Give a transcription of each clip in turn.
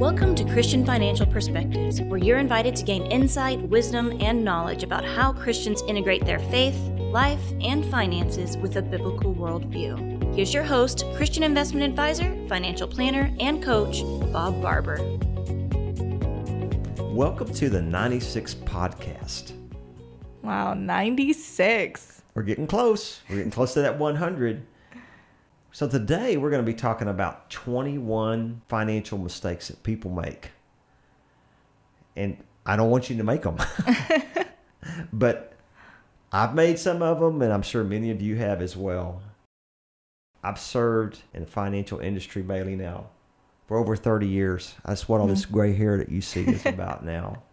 Welcome to Christian Financial Perspectives, where you're invited to gain insight, wisdom, and knowledge about how Christians integrate their faith, life, and finances with a biblical worldview. Here's your host, Christian investment advisor, financial planner, and coach, Bob Barber. Welcome to the 96 podcast. Wow, 96. We're getting close. We're getting close to that 100. So today we're going to be talking about 21 financial mistakes that people make. And I don't want you to make them. but I've made some of them and I'm sure many of you have as well. I've served in the financial industry, Bailey, now for over 30 years. That's what all this mm-hmm. gray hair that you see is about now.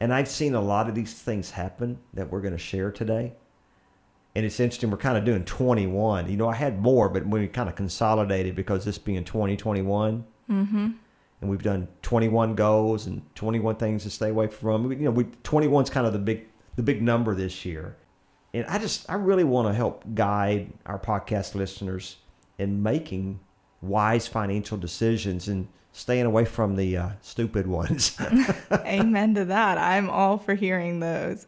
And I've seen a lot of these things happen that we're going to share today and it's interesting. We're kind of doing 21. You know, I had more, but we kind of consolidated because this being 2021, mm-hmm. and we've done 21 goals and 21 things to stay away from. You know, we 21 is kind of the big the big number this year, and I just I really want to help guide our podcast listeners in making wise financial decisions and staying away from the uh, stupid ones. Amen to that. I'm all for hearing those.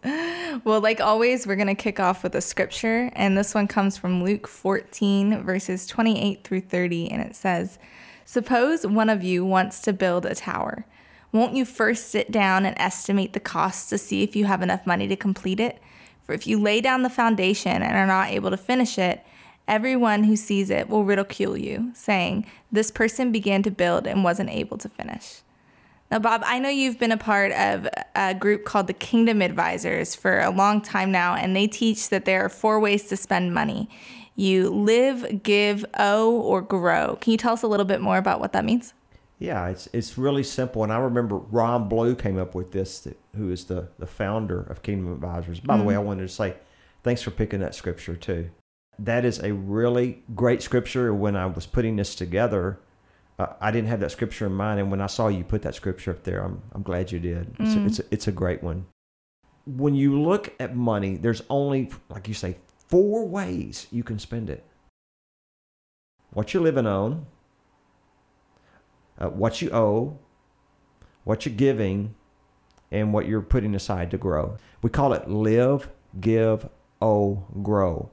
Well, like always, we're going to kick off with a scripture, and this one comes from Luke 14, verses 28 through 30, and it says, Suppose one of you wants to build a tower. Won't you first sit down and estimate the costs to see if you have enough money to complete it? For if you lay down the foundation and are not able to finish it, Everyone who sees it will ridicule you, saying, This person began to build and wasn't able to finish. Now, Bob, I know you've been a part of a group called the Kingdom Advisors for a long time now, and they teach that there are four ways to spend money you live, give, owe, or grow. Can you tell us a little bit more about what that means? Yeah, it's it's really simple, and I remember Ron Blue came up with this, who is the the founder of Kingdom Advisors. By mm-hmm. the way, I wanted to say thanks for picking that scripture too that is a really great scripture. When I was putting this together, uh, I didn't have that scripture in mind, and when I saw you put that scripture up there, I'm I'm glad you did. It's, mm. a, it's a, it's a great one. When you look at money, there's only like you say four ways you can spend it. What you're living on, uh, what you owe, what you're giving, and what you're putting aside to grow. We call it live, give, owe, grow.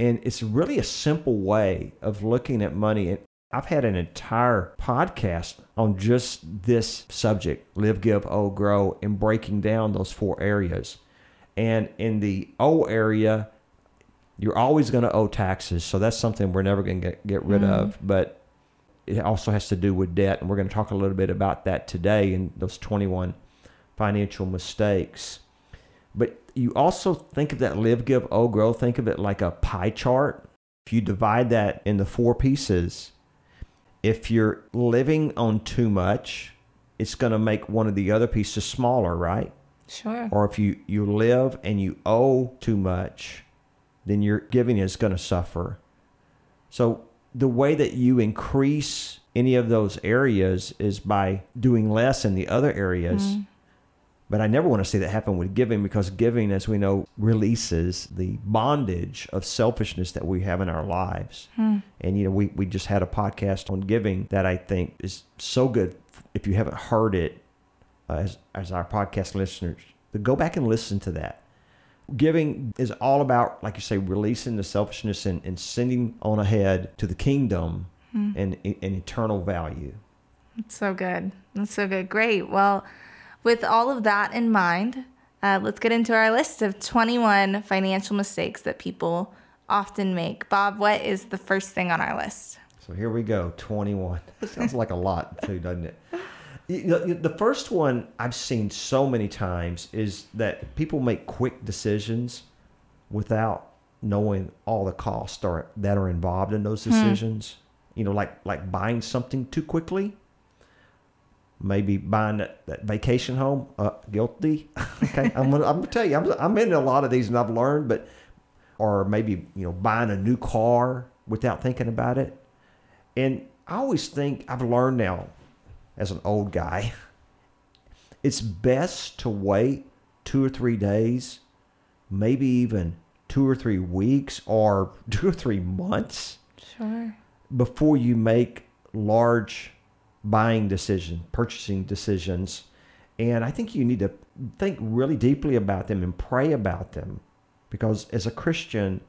And it's really a simple way of looking at money. I've had an entire podcast on just this subject live, give, owe, grow, and breaking down those four areas. And in the O area, you're always going to owe taxes. So that's something we're never going to get, get rid mm. of. But it also has to do with debt. And we're going to talk a little bit about that today in those 21 financial mistakes. But you also think of that live, give, owe, grow, think of it like a pie chart. If you divide that into four pieces, if you're living on too much, it's going to make one of the other pieces smaller, right? Sure. Or if you, you live and you owe too much, then your giving is going to suffer. So the way that you increase any of those areas is by doing less in the other areas. Mm. But I never want to see that happen with giving because giving, as we know, releases the bondage of selfishness that we have in our lives. Hmm. And, you know, we, we just had a podcast on giving that I think is so good. If you haven't heard it, uh, as, as our podcast listeners, to go back and listen to that. Giving is all about, like you say, releasing the selfishness and, and sending on ahead to the kingdom hmm. and, and eternal value. That's so good. That's so good. Great. Well, with all of that in mind, uh, let's get into our list of 21 financial mistakes that people often make. Bob, what is the first thing on our list? So here we go 21. sounds like a lot, too, doesn't it? The first one I've seen so many times is that people make quick decisions without knowing all the costs are, that are involved in those hmm. decisions. Hmm. You know, like like buying something too quickly maybe buying that, that vacation home. Uh, guilty. okay, I'm gonna, I'm gonna tell you, I'm, I'm in a lot of these, and I've learned, but or maybe you know buying a new car without thinking about it. And I always think I've learned now, as an old guy, it's best to wait two or three days, maybe even two or three weeks or two or three months. Sure. Before you make large buying decisions, purchasing decisions. And I think you need to think really deeply about them and pray about them because as a Christian,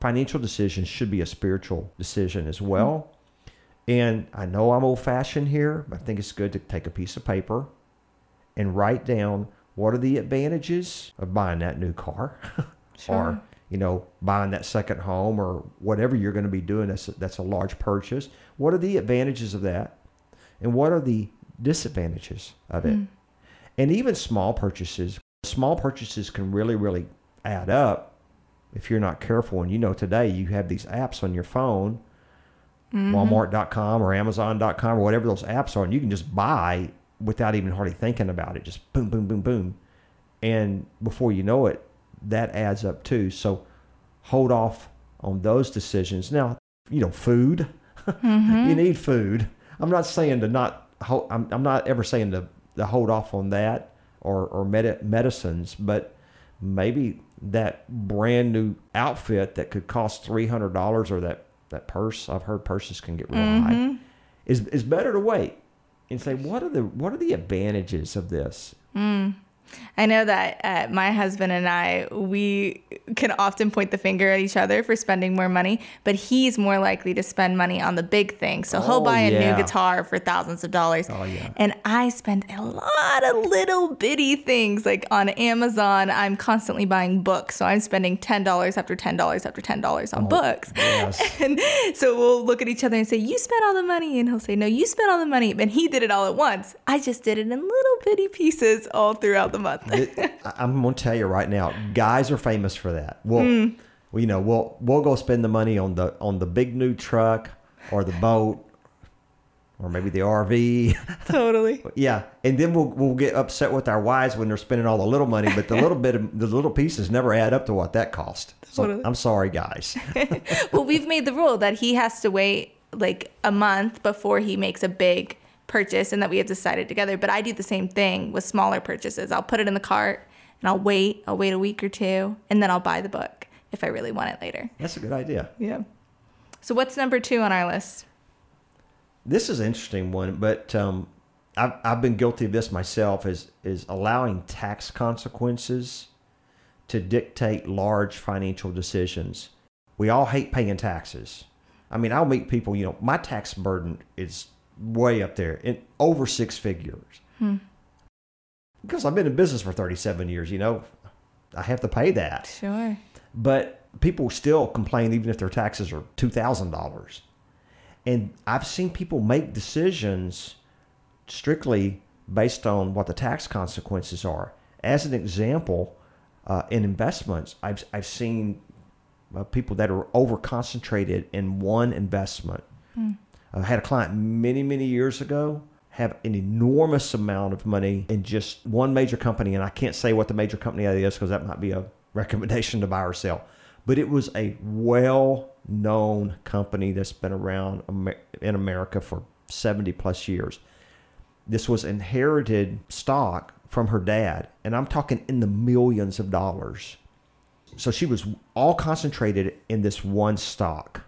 financial decisions should be a spiritual decision as mm-hmm. well. And I know I'm old fashioned here, but I think it's good to take a piece of paper and write down what are the advantages of buying that new car Sure. or you know buying that second home or whatever you're going to be doing that's a, that's a large purchase what are the advantages of that? And what are the disadvantages of it? Mm. And even small purchases small purchases can really really add up if you're not careful. And you know today you have these apps on your phone mm-hmm. walmart.com or amazon.com or whatever those apps are and you can just buy without even hardly thinking about it. Just boom boom boom boom. And before you know it that adds up too. So hold off on those decisions. Now you know food. Mm-hmm. You need food. I'm not saying to not I'm, I'm not ever saying to, to hold off on that or or medi- medicines but maybe that brand new outfit that could cost $300 or that that purse i've heard purses can get real high mm-hmm. is is better to wait and say what are the what are the advantages of this mm. I know that uh, my husband and I, we can often point the finger at each other for spending more money, but he's more likely to spend money on the big things. So Oh, he'll buy a yeah. new guitar for thousands of dollars. Oh, yeah. And I spend a lot of little bitty things. Like on Amazon, I'm constantly buying books. So I'm spending $10 after $10 after $10 on oh, books. Oh, yes. And so we'll look at each other and say, You spent all the money. And he'll say, No, you spent all the money. And he did it all at once. I just did it in little bitty pieces all throughout the month. I'm going to tell you right now, guys are famous for that. Well, Hmm. well, you know, we'll we'll go spend the money on the on the big new truck or the boat or maybe the RV. totally. yeah, and then we'll we'll get upset with our wives when they're spending all the little money, but the little bit of the little pieces never add up to what that cost. So Totally. I'm sorry, guys. well, we've made the rule that he has to wait like a month before he makes a big purchase and that we have decided together. But I do the same thing with smaller purchases. I'll put it in the cart and I'll wait. I'll wait a week or two and then I'll buy the book if I really want it later. That's a good idea. Yeah. So what's number two on our list? This is an interesting one, but um, I've, I've been guilty of this myself is, is allowing tax consequences to dictate large financial decisions. We all hate paying taxes. I mean, I'll meet people, you know, my tax burden is way up there, in over six figures. Because I've been in business for 37 years, you know, I have to pay that. Sure. But people still complain even if their taxes are $2,000. And I've seen people make decisions strictly based on what the tax consequences are. As an example, uh, in investments, I've, I've seen uh, people that are over concentrated in one investment. I had a client many, many years ago have an enormous amount of money in just one major company. And I can't say what the major company is because that might be a recommendation to buy or sell. But it was a well known company that's been around in America for 70 plus years. This was inherited stock from her dad, and I'm talking in the millions of dollars. So she was all concentrated in this one stock.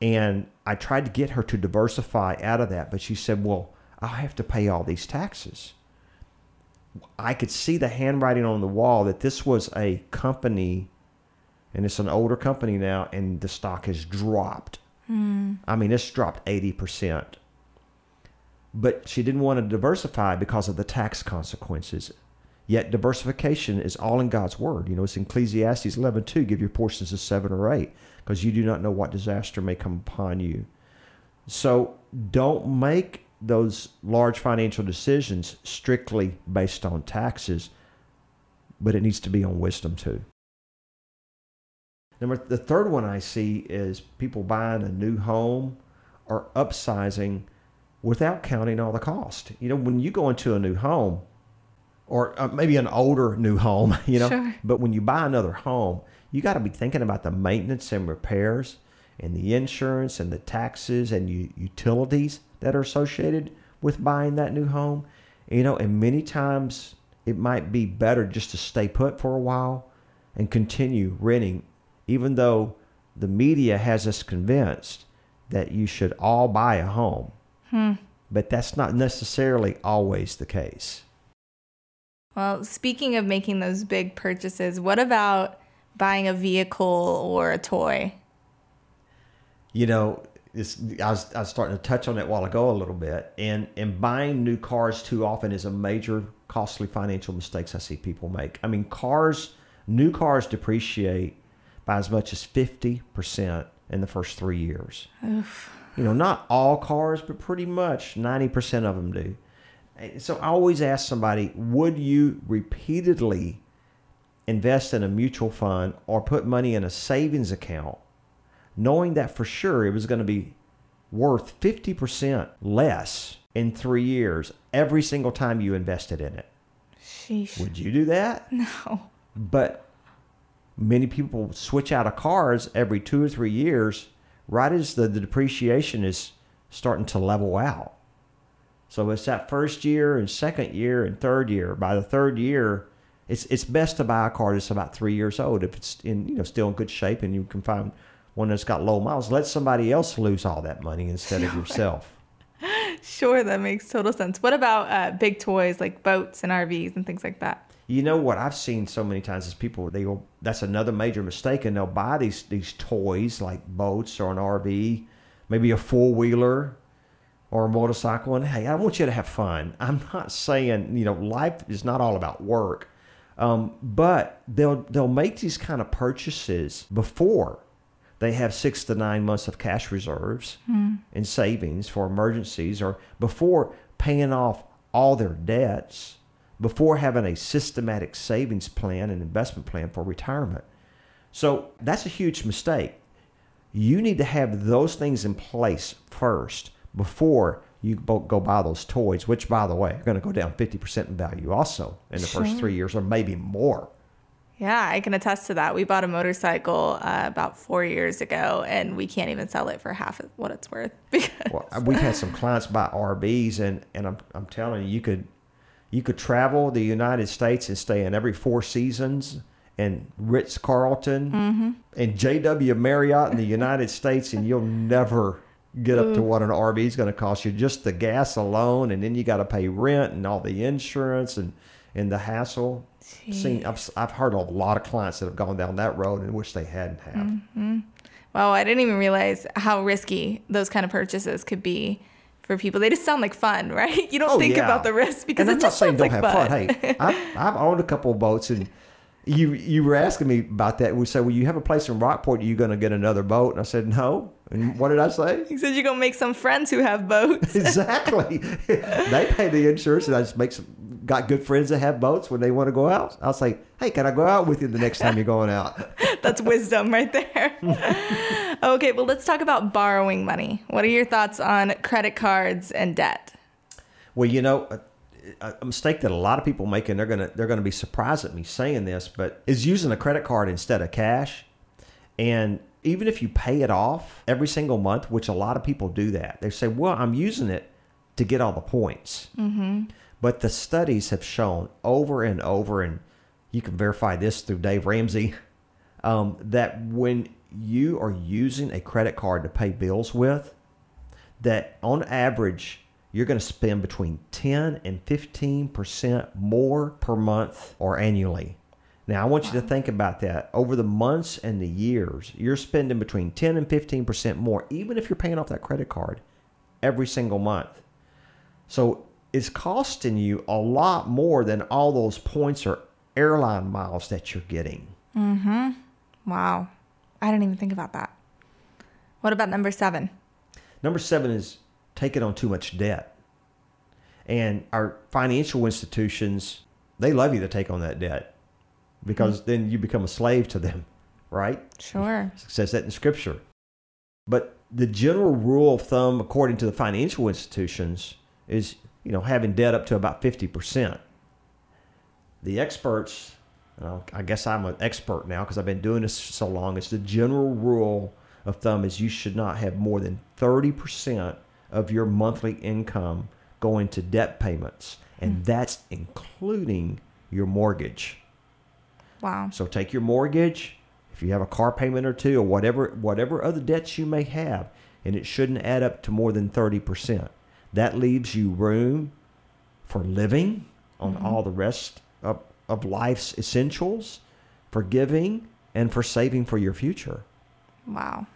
And I tried to get her to diversify out of that, but she said, Well, I'll have to pay all these taxes. I could see the handwriting on the wall that this was a company, and it's an older company now, and the stock has dropped. Hmm. I mean, it's dropped 80%. But she didn't want to diversify because of the tax consequences. Yet diversification is all in God's word. You know, it's Ecclesiastes 11 2, give your portions of seven or eight, because you do not know what disaster may come upon you. So don't make those large financial decisions strictly based on taxes, but it needs to be on wisdom too. Number the third one I see is people buying a new home or upsizing without counting all the cost. You know, when you go into a new home, or uh, maybe an older new home, you know, Sure. but when you buy another home, you got to be thinking about the maintenance and repairs and the insurance and the taxes and u- utilities that are associated with buying that new home. You know, and many times it might be better just to stay put for a while and continue renting, even though the media has us convinced that you should all buy a home. Hmm. But that's not necessarily always the case. Well, speaking of making those big purchases, what about buying a vehicle or a toy? You know, it's, I, was, I was starting to touch on it a while ago a little bit. And, and buying new cars too often is a major costly financial mistakes I see people make. I mean, cars, new cars depreciate by as much as 50% in the first three years. Oof. You know, not all cars, but pretty much 90% of them do. So I always ask somebody, would you repeatedly invest in a mutual fund or put money in a savings account, knowing that for sure it was going to be worth 50% less in three years every single time you invested in it? Sheesh. Would you do that? No. But many people switch out of cars every two or three years, right as the, the depreciation is starting to level out. So it's that first year and second year and third year. By the third year, it's it's best to buy a car that's about three years old if it's in you know still in good shape and you can find one that's got low miles. Let somebody else lose all that money instead of yourself. Sure, that makes total sense. What about uh, big toys like boats and RVs and things like that? You know what I've seen so many times is people they go that's another major mistake and they'll buy these these toys like boats or an RV, maybe a four wheeler or a motorcycle and hey, I want you to have fun. I'm not saying, you know, life is not all about work. Um, but they'll they'll make these kind of purchases before they have six to nine months of cash reserves and savings for emergencies or before paying off all their debts before having a systematic savings plan and investment plan for retirement. So that's a huge mistake. You need to have those things in place first before you go buy those toys, which, by the way, are going to go down 50% in value also in the first three years or maybe more. Yeah, I can attest to that. We bought a motorcycle uh, about four years ago, and we can't even sell it for half of what it's worth because Well, we've had some clients buy RVs, and, and I'm, I'm telling you, you could you could travel the United States and stay in every four seasons and Ritz Carlton and JW Marriott in the United States, and you'll never get up to mm. what an RV is going to cost you. Just the gas alone, and then you got to pay rent and all the insurance and and the hassle. Seen, I've, I've heard a lot of clients that have gone down that road and wish they hadn't have. Mm-hmm. Wow, I didn't even realize how risky those kind of purchases could be for people. They just sound like fun, right? You don't Oh, think yeah. about the risk because and it I'm just not saying sounds don't like have fun. fun. Hey, I've, I've owned a couple of boats, and you you were asking me about that. We said, well, you have a place in Rockport. Are you going to get another boat? And I said, no. And what did I say? He said you're gonna make some friends who have boats. exactly. they pay the insurance, and I just make some. Got good friends that have boats when they want to go out. I'll say, hey, can I go out with you the next time you're going out? That's wisdom right there. okay, well let's talk about borrowing money. What are your thoughts on credit cards and debt? Well, you know, a, a mistake that a lot of people make, and they're gonna they're gonna be surprised at me saying this, but is using a credit card instead of cash. And even if you pay it off every single month, which a lot of people do that, they say, "Well, I'm using it to get all the points." Mm-hmm. But the studies have shown over and over, and you can verify this through Dave Ramsey, um, that when you are using a credit card to pay bills with, that on average you're going to spend between 10 and 15% more per month or annually. Now, I want you to think about that. Over the months and the years, you're spending between 10 and 15% more, even if you're paying off that credit card every single month. So it's costing you a lot more than all those points or airline miles that you're getting. Mm hmm. Wow. I didn't even think about that. What about number seven? Number seven is taking on too much debt. And our financial institutions, they love you to take on that debt because then you become a slave to them, right? Sure. It says that in scripture. But the general rule of thumb, according to the financial institutions, is you know having debt up to about fifty percent. The experts, I guess I'm an expert now because I've been doing this so long. It's the general rule of thumb is you should not have more than thirty percent of your monthly income going to debt payments, and hmm. that's including your mortgage. Wow. So take your mortgage, if you have a car payment or two, or whatever whatever other debts you may have, and it shouldn't add up to more than 30%. That leaves you room for living on mm-hmm. all the rest of, of life's essentials, for giving, and for saving for your future. Wow.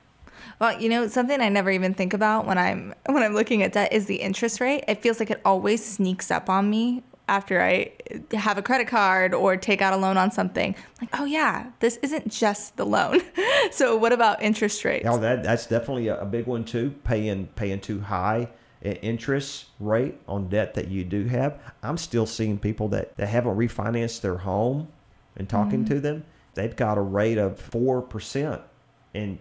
Well, you know, something I never even think about when I'm when I'm looking at debt is the interest rate. It feels like it always sneaks up on me after I have a credit card or take out a loan on something. Like, oh yeah, this isn't just the loan. so what about interest rates? Oh, that that's definitely a, big one too. Paying paying too high interest rate on debt that you do have. I'm still seeing people that, that haven't refinanced their home and talking mm-hmm. to them. They've got a rate of four percent and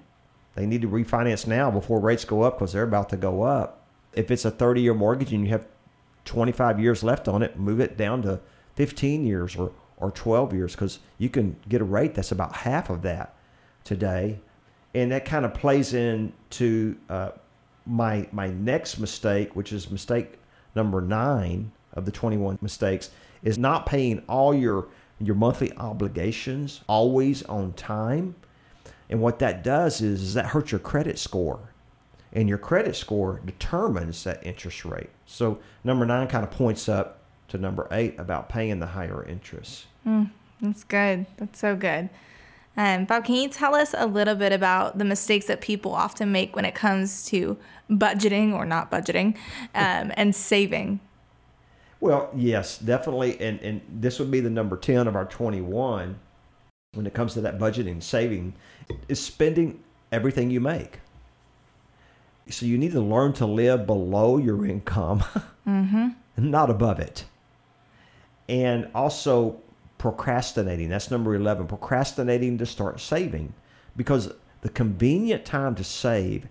they need to refinance now before rates go up because they're about to go up. If it's a 30 year mortgage and you have 25 years left on it, move it down to 15 years or, or 12 years because you can get a rate that's about half of that today. And that kind of plays into uh, my, my next mistake, which is mistake number nine of the 21 mistakes, is not paying all your, your monthly obligations always on time. And what that does is, is that hurts your credit score and your credit score determines that interest rate. So number nine kind of points up to number eight about paying the higher interest. Mm, that's good. That's so good. Um, Bob, can you tell us a little bit about the mistakes that people often make when it comes to budgeting or not budgeting um, and saving? Well, yes, definitely. And, and this would be the number 10 of our 21 when it comes to that budgeting, saving, is spending everything you make. So you need to learn to live below your income, mm-hmm. not above it. And also procrastinating. That's number 11. Procrastinating to start saving because the convenient time to save,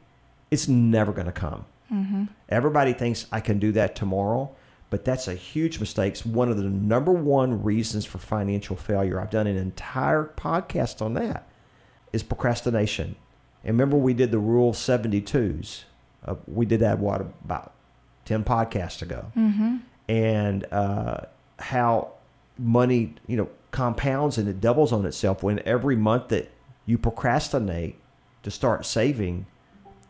it's never going to come. Mm-hmm. Everybody thinks I can do that tomorrow, but that's a huge mistake. It's one of the number one reasons for financial failure. I've done an entire podcast on that. Is procrastination. And remember, we did the Rule 72s. Uh, we did that, what, about 10 podcasts ago. Mm-hmm. And uh, how money, you know, compounds and it doubles on itself when every month that you procrastinate to start saving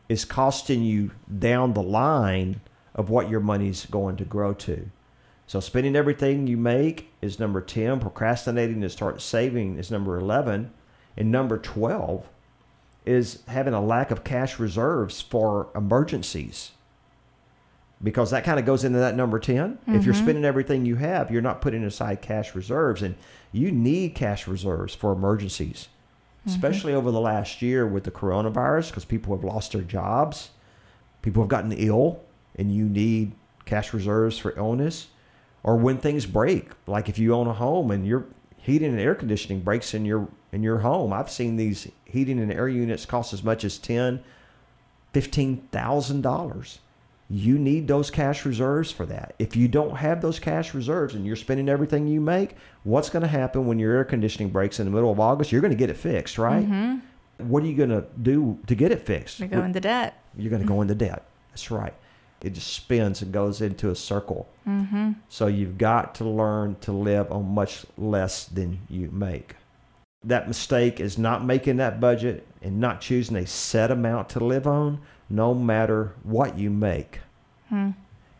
is costing you down the line of what your money's going to grow to. So spending everything you make is number 10, procrastinating to start saving is number 11, and number 12 is having a lack of cash reserves for emergencies. Because that kind of goes into that number 10. Mm-hmm. If you're mm-hmm. spending everything you have, you're not putting aside cash reserves. And you need cash reserves for emergencies, mm-hmm. especially over the last year with the coronavirus, because people have lost their jobs, people have gotten ill, and you need cash reserves for illness. Or when things break, like if you own a home and your heating and air conditioning breaks in your in your home. I've seen these heating and air units cost as much as ten, fifteen thousand dollars. You need those cash reserves for that. If you don't have those cash reserves and you're spending everything you make, what's going to happen when your air conditioning breaks in the middle of August? You're going to get it fixed, right? Mm-hmm. What are you going to do to get it fixed? You go into debt. You're going to go into debt. That's right. It just spins and goes into a circle. Mm-hmm. So you've got to learn to live on much less than you make that mistake is not making that budget and not choosing a set amount to live on, no matter what you make. Hmm.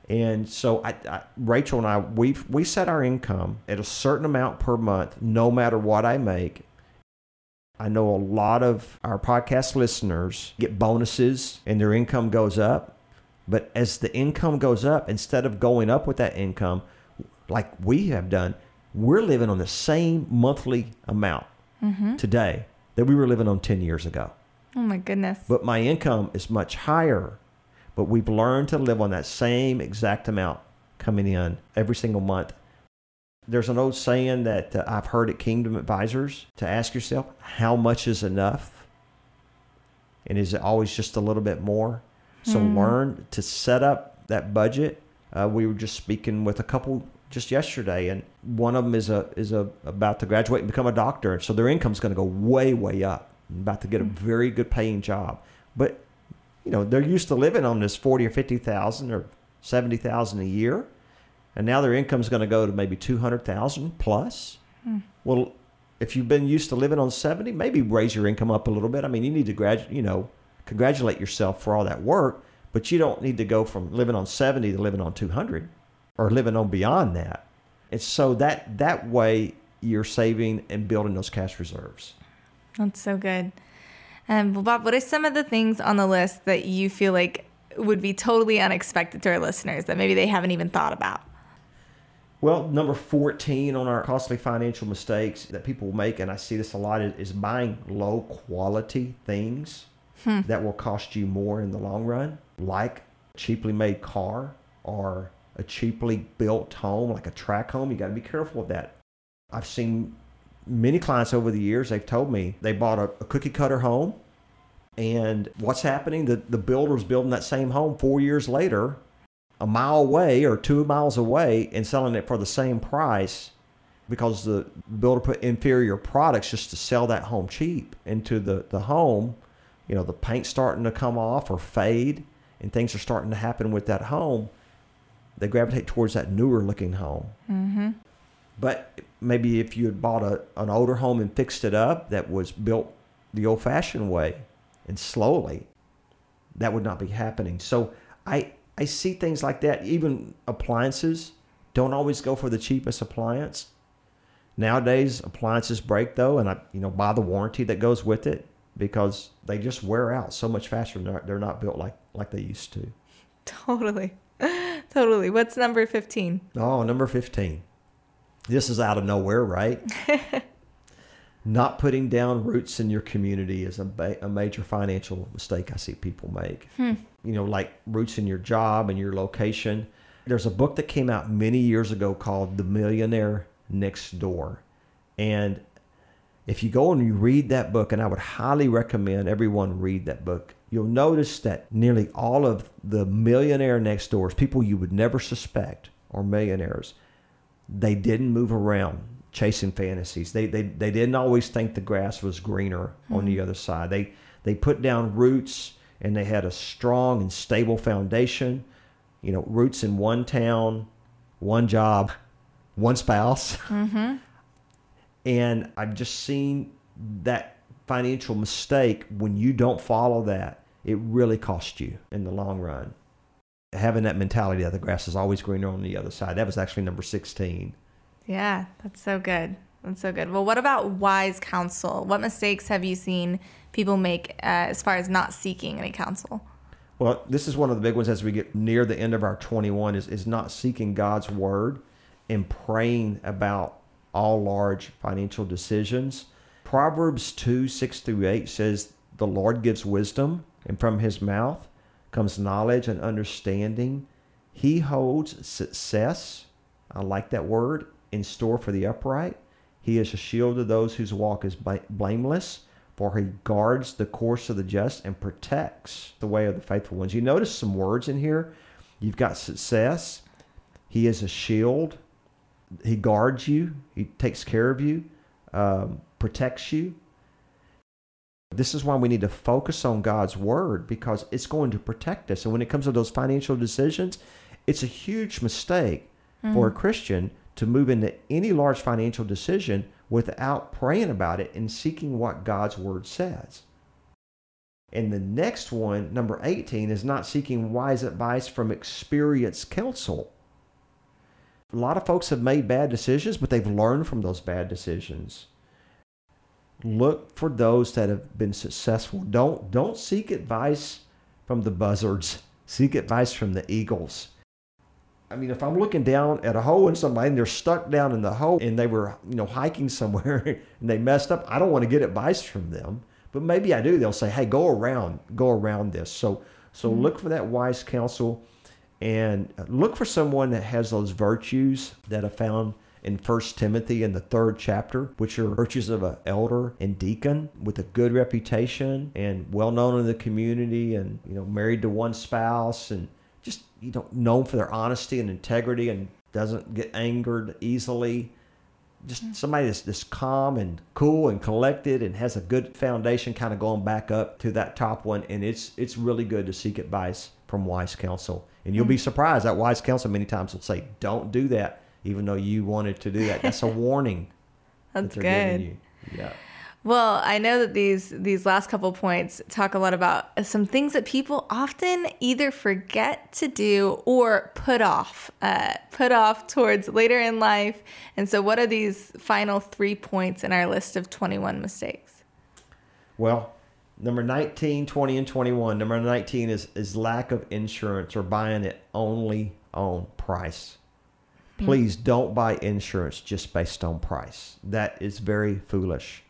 And so I, I, Rachel and I, we we set our income at a certain amount per month, no matter what I make. I know a lot of our podcast listeners get bonuses and their income goes up. But as the income goes up, instead of going up with that income, like we have done, we're living on the same monthly amount mm-hmm. today that we were living on 10 years ago. Oh my goodness. But my income is much higher. But we've learned to live on that same exact amount coming in every single month. There's an old saying that uh, I've heard at Kingdom Advisors to ask yourself, how much is enough? And is it always just a little bit more? So mm. learn to set up that budget. Uh, we were just speaking with a couple just yesterday, and one of them is a is a about to graduate and become a doctor, so their income's going to go way way up. About to get a hmm. very good paying job, but you know they're used to living on this forty or fifty thousand or seventy thousand a year, and now their income's going to go to maybe two hundred thousand plus. Hmm. Well, if you've been used to living on seventy, maybe raise your income up a little bit. I mean, you need to graduate, you know, congratulate yourself for all that work, but you don't need to go from living on 70 to living on 200 or living on beyond that. And so that that way you're saving and building those cash reserves. That's so good. And well, Bob, what are some of the things on the list that you feel like would be totally unexpected to our listeners that maybe they haven't even thought about? Well, number 14 on our costly financial mistakes that people make, and I see this a lot, is, buying low quality things hmm. that will cost you more in the long run, like a cheaply made car or a cheaply built home, like a track home. You got to be careful with that. I've seen many clients over the years, they've told me they bought a, a cookie cutter home. And what's happening? The, the builder's building that same home four years later a mile away or two miles away and selling it for the same price because the builder put inferior products just to sell that home cheap into the, the home you know the paint's starting to come off or fade and things are starting to happen with that home they gravitate towards that newer looking home mm-hmm. but maybe if you had bought a, an older home and fixed it up that was built the old fashioned way and slowly that would not be happening so i I see things like that. Even appliances don't always go for the cheapest appliance. Nowadays, appliances break though, and I you know buy the warranty that goes with it because they just wear out so much faster. They're not, they're not built like like they used to. Totally, totally. What's number fifteen? Oh, number fifteen. This is out of nowhere, right? not putting down roots in your community is a, ba- a major financial mistake I see people make. Hmm. You know, like roots in your job and your location. There's a book that came out many years ago called The Millionaire Next Door. And if you go and you read that book, and I would highly recommend everyone read that book, you'll notice that nearly all of the millionaire next doors, people you would never suspect are millionaires, they didn't move around chasing fantasies. They, they, they didn't always think the grass was greener mm-hmm. on the hmm. other side. They, they put down roots and they had a strong and stable foundation. You know, roots in one town, one job, one spouse. Mm-hmm. And I've just seen that financial mistake when you don't follow that, it really costs you in the long run. Having that mentality that the grass is always greener on the other side. That was actually number 16. Yeah, that's so good. That's so good. Well, what about wise counsel? What mistakes have you seen people make uh, as far as not seeking any counsel? Well, this is one of the big ones as we get near the end of our 21 is, is not seeking God's word and praying about all large financial decisions. Proverbs 2 6 through 8 says, The Lord gives wisdom, and from his mouth comes knowledge and understanding. He holds success. I like that word in store for the upright. He is a shield to those whose walk is blameless, for he guards the course of the just and protects the way of the faithful ones. You notice some words in here. You've got success. He is a shield. He guards you. He takes care of you, um, protects you. This is why we need to focus on God's word because it's going to protect us. And when it comes to those financial decisions, it's a huge mistake mm-hmm. for a Christian to move into any large financial decision without praying about it and seeking what God's word says. And the next one, number 18, is not seeking wise advice from experienced counsel. A lot of folks have made bad decisions, but they've learned from those bad decisions. Look for those that have been successful. Don't, don't seek advice from the buzzards. Seek advice from the eagles. I mean, if I'm looking down at a hole in somebody and they're stuck down in the hole and they were, you know, hiking somewhere and they messed up, I don't want to get advice from them. But maybe I do. They'll say, "Hey, go around, go around this." So, so mm-hmm. look for that wise counsel, and look for someone that has those virtues that are found in First Timothy in the third chapter, which are virtues of an elder and deacon with a good reputation and well known in the community, and you know, married to one spouse and just you know known for their honesty and integrity and doesn't get angered easily. Just mm. somebody that's just calm and cool and collected and has a good foundation, kind of going back up to that top one. And it's it's really good to seek advice from wise counsel. And you'll be mm. surprised that wise counsel many times will say, "Don't do that," even though you wanted to do that. That's a warning. That's that good. Yeah. Well, I know that these these last couple points talk a lot about some things that people often either forget to do or put off, uh, put off towards later in life. And so, what are these final three points in our list of 21 mistakes? Well, number 19, 20, and 21. Number 19 is, is lack of insurance or buying it only on price. Please don't buy insurance just based on price. That is very foolish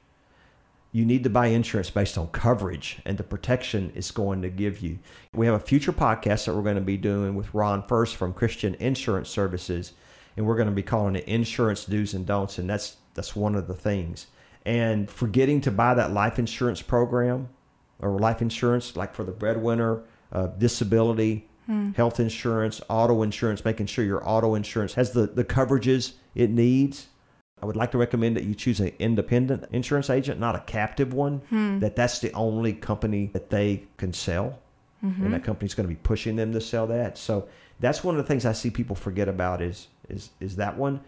you need to buy insurance based on coverage and the protection it's going to give you. We have a future podcast that we're going to be doing with Ron First from Christian Insurance Services, and we're going to be calling it Insurance Do's and Don'ts, and that's that's one of the things. And forgetting to buy that life insurance program or life insurance, like for the breadwinner, uh, disability, hmm. health insurance, auto insurance, making sure your auto insurance has the, the coverages it needs I would like to recommend that you choose an independent insurance agent, not a captive one. Hmm. That that's the only company that they can sell, mm-hmm. and that company's going to be pushing them to sell that. So that's one of the things I see people forget about is is is that one.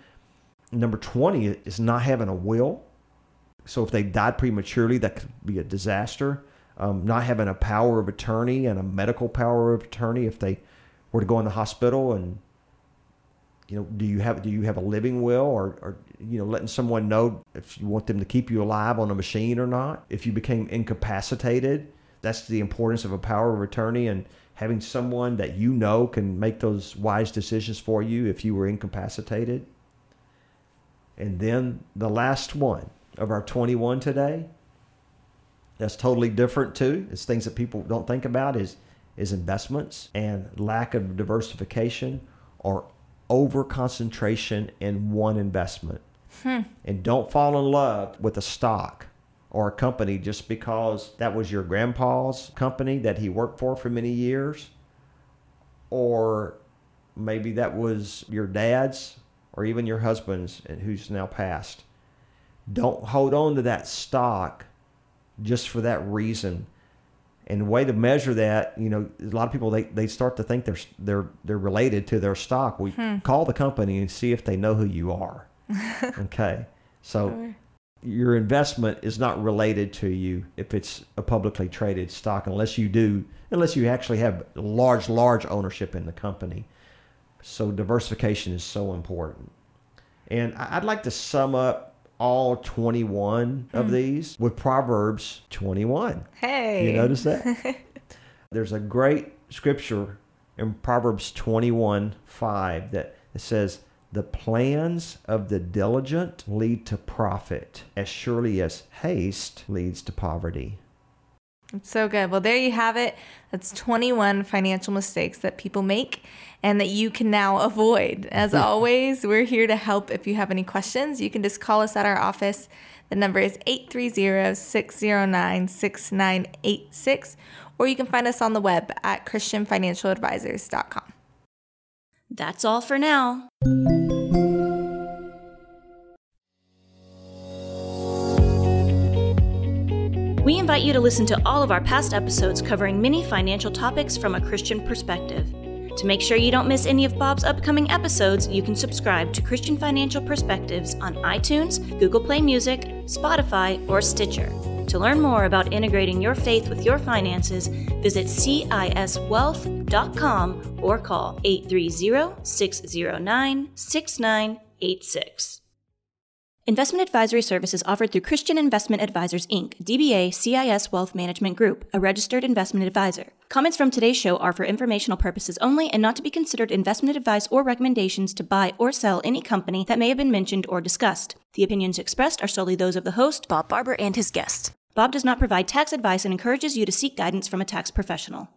Number twenty is not having a will. So if they died prematurely, that could be a disaster. Um, not having a power of attorney and a medical power of attorney if they were to go in the hospital and you know, do you have do you have a living will, or, or you know, letting someone know if you want them to keep you alive on a machine or not? If you became incapacitated, that's the importance of a power of attorney and having someone that you know can make those wise decisions for you if you were incapacitated. And then the last one of our 21 today, that's totally different too. It's things that people don't think about is is investments and lack of diversification or over concentration in one investment. Hmm. And don't fall in love with a stock or a company just because that was your grandpa's company that he worked for for many years, or maybe that was your dad's or even your husband's who's now passed. Don't hold on to that stock just for that reason and the way to measure that, you know, a lot of people they, they start to think they're they're they're related to their stock. We hmm. call the company and see if they know who you are. okay, so sure. your investment is not related to you if it's a publicly traded stock, unless you do, unless you actually have large large ownership in the company. So diversification is so important. And I'd like to sum up all 21 of hmm. these with Proverbs 21. Hey. You notice that? There's a great scripture in Proverbs 21 5 that it says, The plans of the diligent lead to profit as surely as haste leads to poverty. It's so good. Well, there you have it. That's 21 financial mistakes that people make and that you can now avoid. As always, we're here to help. If you have any questions, you can just call us at our office. The number is 830 609 6986, or you can find us on the web at ChristianFinancialAdvisors.com. That's all for now. Invite you to listen to all of our past episodes covering many financial topics from a Christian perspective. To make sure you don't miss any of Bob's upcoming episodes, you can subscribe to Christian Financial Perspectives on iTunes, Google Play Music, Spotify, or Stitcher. To learn more about integrating your faith with your finances, visit CISwealth.com or call 830 609 6986. Investment advisory services offered through Christian Investment Advisors Inc., DBA CIS Wealth Management Group, a registered investment advisor. Comments from today's show are for informational purposes only and not to be considered investment advice or recommendations to buy or sell any company that may have been mentioned or discussed. The opinions expressed are solely those of the host, Bob Barber, and his guests. Bob does not provide tax advice and encourages you to seek guidance from a tax professional.